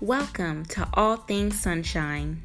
Welcome to All Things Sunshine.